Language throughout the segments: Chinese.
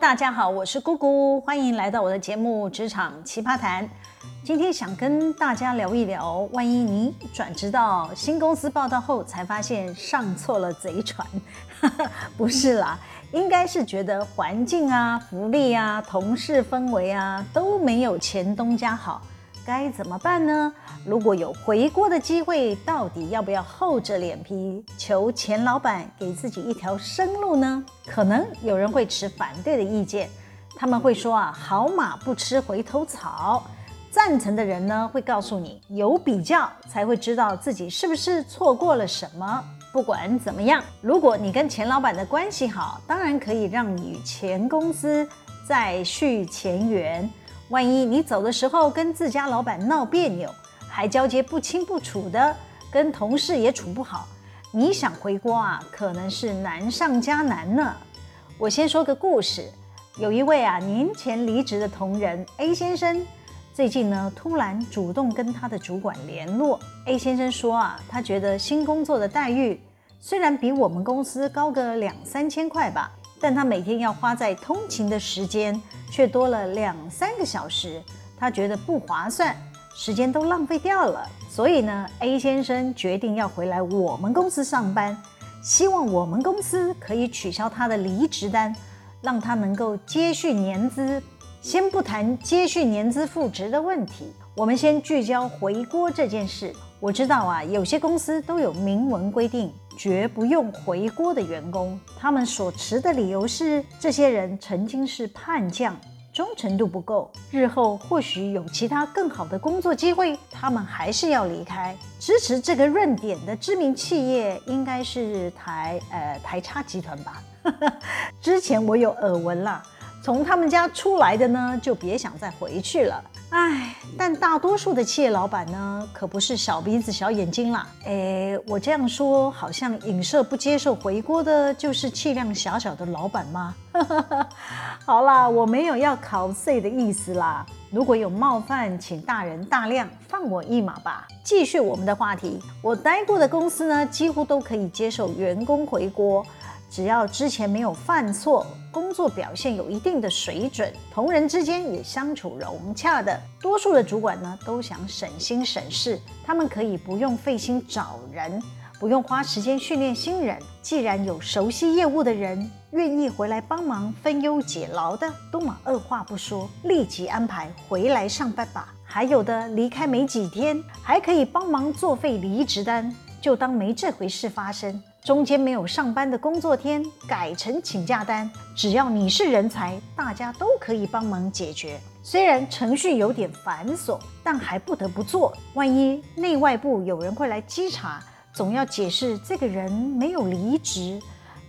大家好，我是姑姑，欢迎来到我的节目《职场奇葩谈》。今天想跟大家聊一聊，万一你转职到新公司报道后，才发现上错了贼船，不是啦，应该是觉得环境啊、福利啊、同事氛围啊都没有前东家好。该怎么办呢？如果有回锅的机会，到底要不要厚着脸皮求钱老板给自己一条生路呢？可能有人会持反对的意见，他们会说啊，好马不吃回头草。赞成的人呢，会告诉你，有比较才会知道自己是不是错过了什么。不管怎么样，如果你跟钱老板的关系好，当然可以让你与前公司再续前缘。万一你走的时候跟自家老板闹别扭，还交接不清不楚的，跟同事也处不好，你想回锅啊，可能是难上加难呢。我先说个故事，有一位啊年前离职的同仁 A 先生，最近呢突然主动跟他的主管联络。A 先生说啊，他觉得新工作的待遇虽然比我们公司高个两三千块吧。但他每天要花在通勤的时间却多了两三个小时，他觉得不划算，时间都浪费掉了。所以呢，A 先生决定要回来我们公司上班，希望我们公司可以取消他的离职单，让他能够接续年资。先不谈接续年资复职的问题，我们先聚焦回锅这件事。我知道啊，有些公司都有明文规定。绝不用回锅的员工，他们所持的理由是，这些人曾经是叛将，忠诚度不够，日后或许有其他更好的工作机会，他们还是要离开。支持这个论点的知名企业应该是台呃台差集团吧？之前我有耳闻啦。从他们家出来的呢，就别想再回去了。唉，但大多数的企业老板呢，可不是小鼻子小眼睛啦。诶，我这样说，好像影射不接受回锅的，就是气量狭小的老板吗？好啦，我没有要考碎的意思啦。如果有冒犯，请大人大量，放我一马吧。继续我们的话题，我待过的公司呢，几乎都可以接受员工回锅。只要之前没有犯错，工作表现有一定的水准，同仁之间也相处融洽的，多数的主管呢都想省心省事，他们可以不用费心找人，不用花时间训练新人。既然有熟悉业务的人愿意回来帮忙分忧解劳的，都嘛二话不说，立即安排回来上班吧。还有的离开没几天，还可以帮忙作废离职单，就当没这回事发生。中间没有上班的工作天改成请假单，只要你是人才，大家都可以帮忙解决。虽然程序有点繁琐，但还不得不做。万一内外部有人会来稽查，总要解释这个人没有离职，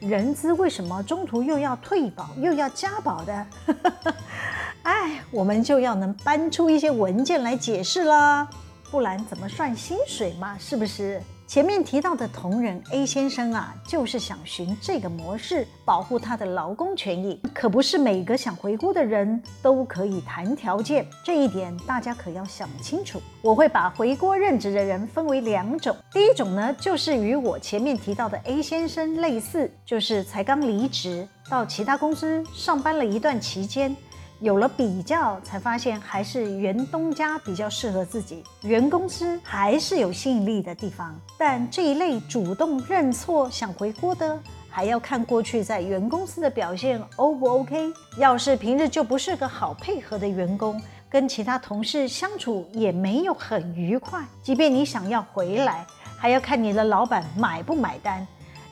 人资为什么中途又要退保又要加保的？哎，我们就要能搬出一些文件来解释啦，不然怎么算薪水嘛？是不是？前面提到的同仁 A 先生啊，就是想寻这个模式保护他的劳工权益，可不是每个想回国的人都可以谈条件，这一点大家可要想清楚。我会把回国任职的人分为两种，第一种呢，就是与我前面提到的 A 先生类似，就是才刚离职到其他公司上班了一段期间。有了比较，才发现还是原东家比较适合自己，原公司还是有吸引力的地方。但这一类主动认错想回锅的，还要看过去在原公司的表现 O 不 OK。要是平日就不是个好配合的员工，跟其他同事相处也没有很愉快，即便你想要回来，还要看你的老板买不买单，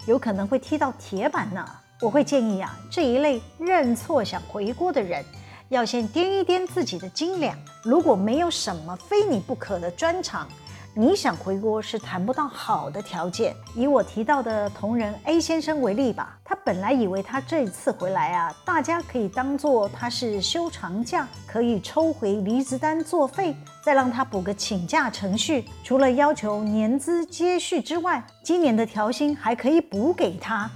有可能会踢到铁板呢。我会建议啊，这一类认错想回锅的人。要先掂一掂自己的斤两，如果没有什么非你不可的专长，你想回国是谈不到好的条件。以我提到的同仁 A 先生为例吧，他本来以为他这次回来啊，大家可以当做他是休长假，可以抽回离职单作废，再让他补个请假程序。除了要求年资接续之外，今年的调薪还可以补给他。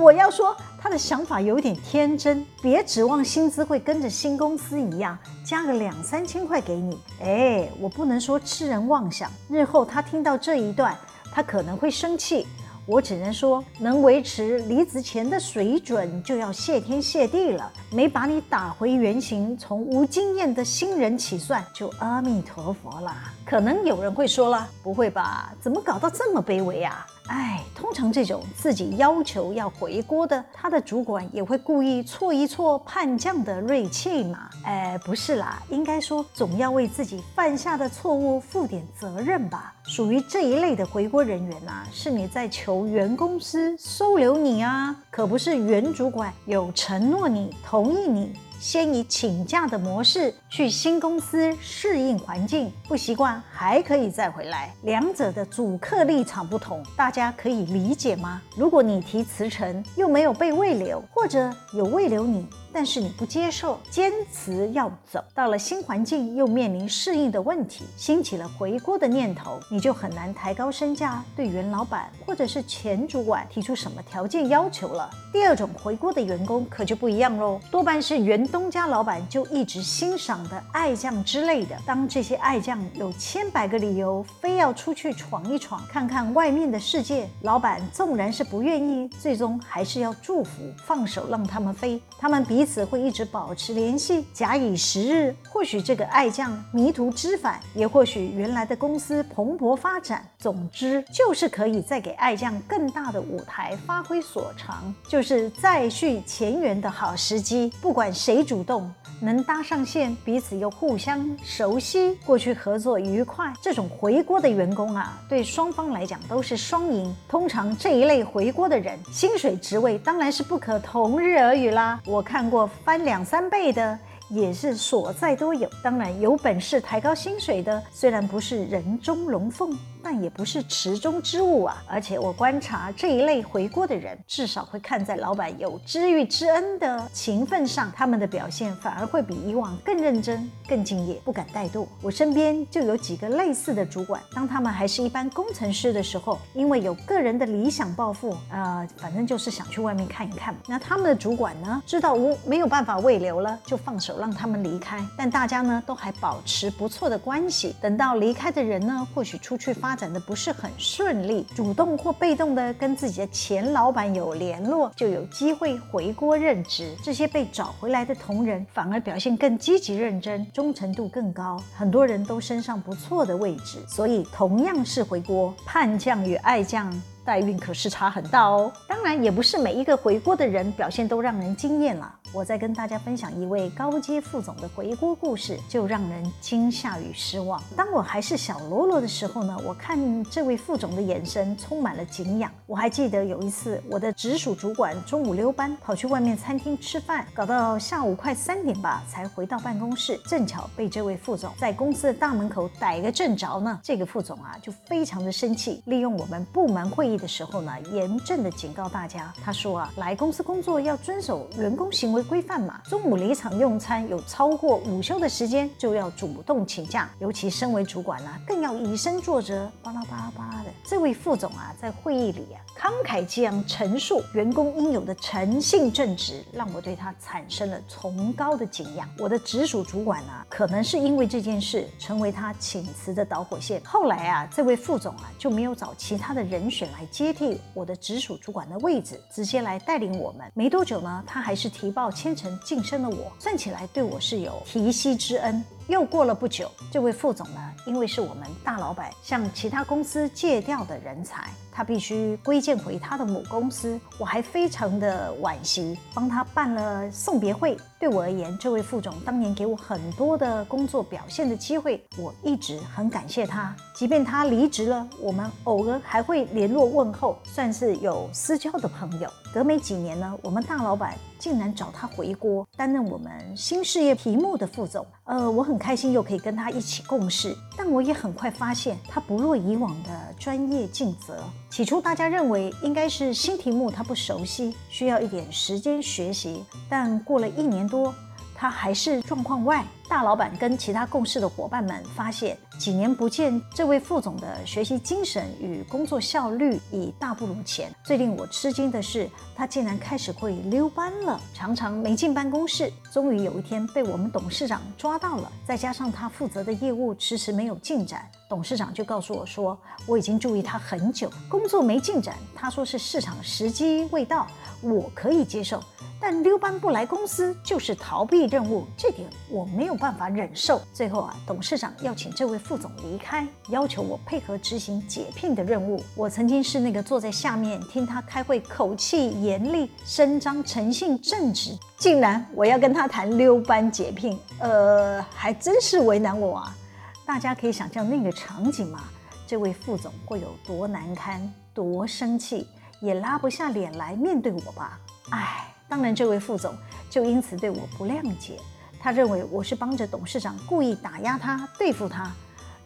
我要说。他的想法有点天真，别指望薪资会跟着新公司一样加个两三千块给你。哎，我不能说痴人妄想。日后他听到这一段，他可能会生气。我只能说，能维持离职前的水准，就要谢天谢地了。没把你打回原形，从无经验的新人起算，就阿弥陀佛啦。可能有人会说了，不会吧？怎么搞到这么卑微啊？哎，通常这种自己要求要回锅的，他的主管也会故意挫一挫叛将的锐气嘛？哎，不是啦，应该说总要为自己犯下的错误负点责任吧。属于这一类的回锅人员呐、是你在求原公司收留你啊，可不是原主管有承诺你、同意你。先以请假的模式去新公司适应环境，不习惯还可以再回来。两者的主客立场不同，大家可以理解吗？如果你提辞呈又没有被未留，或者有未留你，但是你不接受，坚持要走，到了新环境又面临适应的问题，兴起了回锅的念头，你就很难抬高身价，对原老板或者是前主管提出什么条件要求了。第二种回锅的员工可就不一样喽，多半是原东家老板就一直欣赏的爱将之类的。当这些爱将有千百个理由非要出去闯一闯，看看外面的世界，老板纵然是不愿意，最终还是要祝福，放手让他们飞。他们比彼此会一直保持联系，假以时日，或许这个爱将迷途知返，也或许原来的公司蓬勃发展。总之，就是可以再给爱将更大的舞台发挥所长，就是再续前缘的好时机。不管谁主动。能搭上线，彼此又互相熟悉，过去合作愉快，这种回锅的员工啊，对双方来讲都是双赢。通常这一类回锅的人，薪水职位当然是不可同日而语啦。我看过翻两三倍的。也是所在都有，当然有本事抬高薪水的，虽然不是人中龙凤，但也不是池中之物啊。而且我观察这一类回锅的人，至少会看在老板有知遇之恩的情分上，他们的表现反而会比以往更认真、更敬业，不敢怠惰。我身边就有几个类似的主管，当他们还是一般工程师的时候，因为有个人的理想抱负，呃，反正就是想去外面看一看。那他们的主管呢，知道无没有办法未留了，就放手。让他们离开，但大家呢都还保持不错的关系。等到离开的人呢，或许出去发发展的不是很顺利，主动或被动的跟自己的前老板有联络，就有机会回锅任职。这些被找回来的同仁反而表现更积极认真，忠诚度更高，很多人都升上不错的位置。所以同样是回锅，叛将与爱将。待遇可是差很大哦，当然也不是每一个回锅的人表现都让人惊艳了。我再跟大家分享一位高阶副总的回锅故事，就让人惊吓与失望。当我还是小喽啰的时候呢，我看这位副总的眼神充满了敬仰。我还记得有一次，我的直属主管中午溜班跑去外面餐厅吃饭，搞到下午快三点吧才回到办公室，正巧被这位副总在公司的大门口逮个正着呢。这个副总啊就非常的生气，利用我们部门会议。的时候呢，严正的警告大家，他说啊，来公司工作要遵守员工行为规范嘛。中午离场用餐有超过午休的时间，就要主动请假。尤其身为主管啊，更要以身作则，巴拉巴拉巴拉的。这位副总啊，在会议里啊，慷慨激昂陈述员工应有的诚信正直，让我对他产生了崇高的敬仰。我的直属主管啊，可能是因为这件事成为他请辞的导火线。后来啊，这位副总啊就没有找其他的人选来接替我的直属主管的位置，直接来带领我们。没多久呢，他还是提报千层晋升的我，算起来对我是有提膝之恩。又过了不久，这位副总呢，因为是我们大老板向其他公司借调的人才，他必须归建回他的母公司。我还非常的惋惜，帮他办了送别会。对我而言，这位副总当年给我很多的工作表现的机会，我一直很感谢他。即便他离职了，我们偶尔还会联络问候，算是有私交的朋友。隔没几年呢，我们大老板竟然找他回国，担任我们新事业题目的副总。呃，我很开心又可以跟他一起共事，但我也很快发现他不若以往的专业尽责。起初大家认为应该是新题目他不熟悉，需要一点时间学习，但过了一年多。他还是状况外。大老板跟其他共事的伙伴们发现，几年不见，这位副总的学习精神与工作效率已大不如前。最令我吃惊的是，他竟然开始会溜班了，常常没进办公室。终于有一天被我们董事长抓到了，再加上他负责的业务迟迟没有进展，董事长就告诉我说：“我已经注意他很久，工作没进展，他说是市场时机未到，我可以接受。”但溜班不来公司就是逃避任务，这点我没有办法忍受。最后啊，董事长要请这位副总离开，要求我配合执行解聘的任务。我曾经是那个坐在下面听他开会，口气严厉，声张诚信正直，竟然我要跟他谈溜班解聘，呃，还真是为难我啊！大家可以想象那个场景吗？这位副总会有多难堪，多生气，也拉不下脸来面对我吧？唉。当然，这位副总就因此对我不谅解，他认为我是帮着董事长故意打压他、对付他。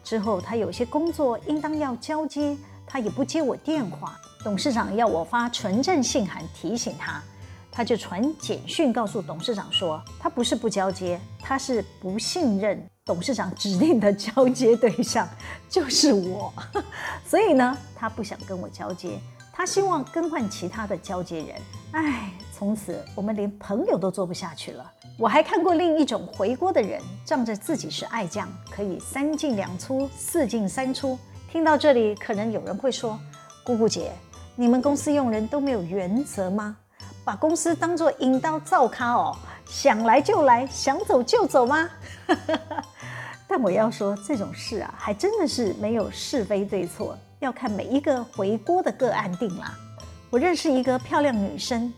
之后，他有些工作应当要交接，他也不接我电话。董事长要我发纯正信函提醒他，他就传简讯告诉董事长说，他不是不交接，他是不信任董事长指定的交接对象就是我，所以呢，他不想跟我交接。他希望更换其他的交接人，唉，从此我们连朋友都做不下去了。我还看过另一种回锅的人，仗着自己是爱将，可以三进两出、四进三出。听到这里，可能有人会说：“姑姑姐，你们公司用人都没有原则吗？把公司当作引刀灶咖哦，想来就来，想走就走吗？” 但我要说，这种事啊，还真的是没有是非对错。要看每一个回锅的个案定了。我认识一个漂亮女生。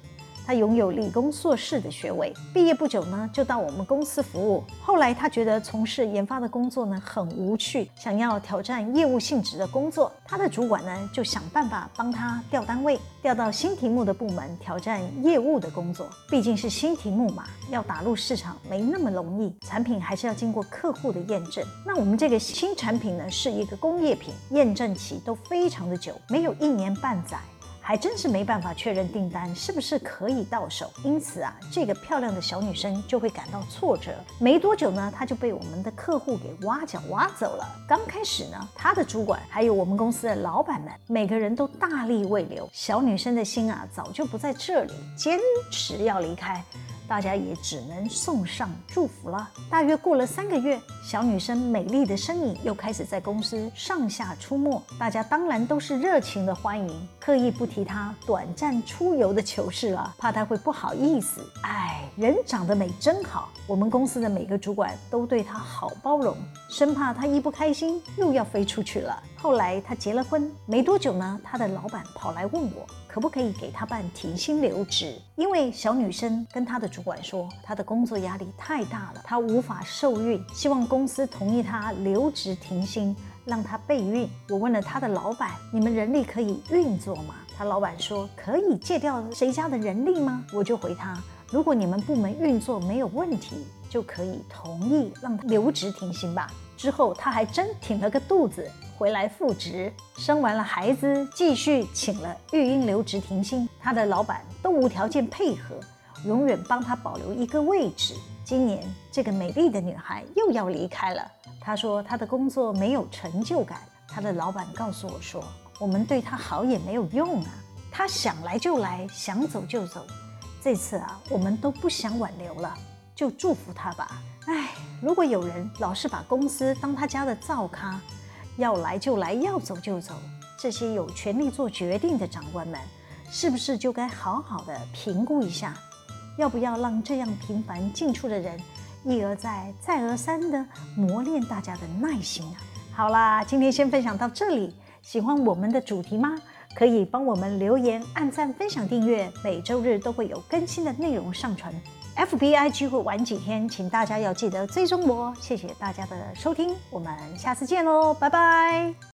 他拥有理工硕士的学位，毕业不久呢，就到我们公司服务。后来他觉得从事研发的工作呢很无趣，想要挑战业务性质的工作。他的主管呢就想办法帮他调单位，调到新题目的部门，挑战业务的工作。毕竟是新题目嘛，要打入市场没那么容易，产品还是要经过客户的验证。那我们这个新产品呢是一个工业品，验证期都非常的久，没有一年半载。还真是没办法确认订单是不是可以到手，因此啊，这个漂亮的小女生就会感到挫折。没多久呢，她就被我们的客户给挖角挖走了。刚开始呢，她的主管还有我们公司的老板们，每个人都大力挽留。小女生的心啊，早就不在这里，坚持要离开。大家也只能送上祝福了。大约过了三个月，小女生美丽的身影又开始在公司上下出没，大家当然都是热情的欢迎，刻意不提提她短暂出游的糗事了，怕她会不好意思。哎，人长得美真好，我们公司的每个主管都对她好包容，生怕她一不开心又要飞出去了。后来她结了婚，没多久呢，她的老板跑来问我。可不可以给他办停薪留职？因为小女生跟她的主管说，她的工作压力太大了，她无法受孕，希望公司同意她留职停薪，让她备孕。我问了她的老板：“你们人力可以运作吗？”他老板说：“可以借调谁家的人力吗？”我就回他：“如果你们部门运作没有问题，就可以同意让他留职停薪吧。”之后他还真挺了个肚子。回来复职，生完了孩子，继续请了育婴留职停薪。他的老板都无条件配合，永远帮他保留一个位置。今年这个美丽的女孩又要离开了。她说她的工作没有成就感。她的老板告诉我说，我们对他好也没有用啊，他想来就来，想走就走。这次啊，我们都不想挽留了，就祝福他吧。唉，如果有人老是把公司当他家的灶咖。要来就来，要走就走。这些有权力做决定的长官们，是不是就该好好的评估一下，要不要让这样频繁进出的人一而再、再而三的磨练大家的耐心啊？好啦，今天先分享到这里。喜欢我们的主题吗？可以帮我们留言、按赞、分享、订阅。每周日都会有更新的内容上传。FBIG 会晚几天，请大家要记得追踪我。谢谢大家的收听，我们下次见喽，拜拜。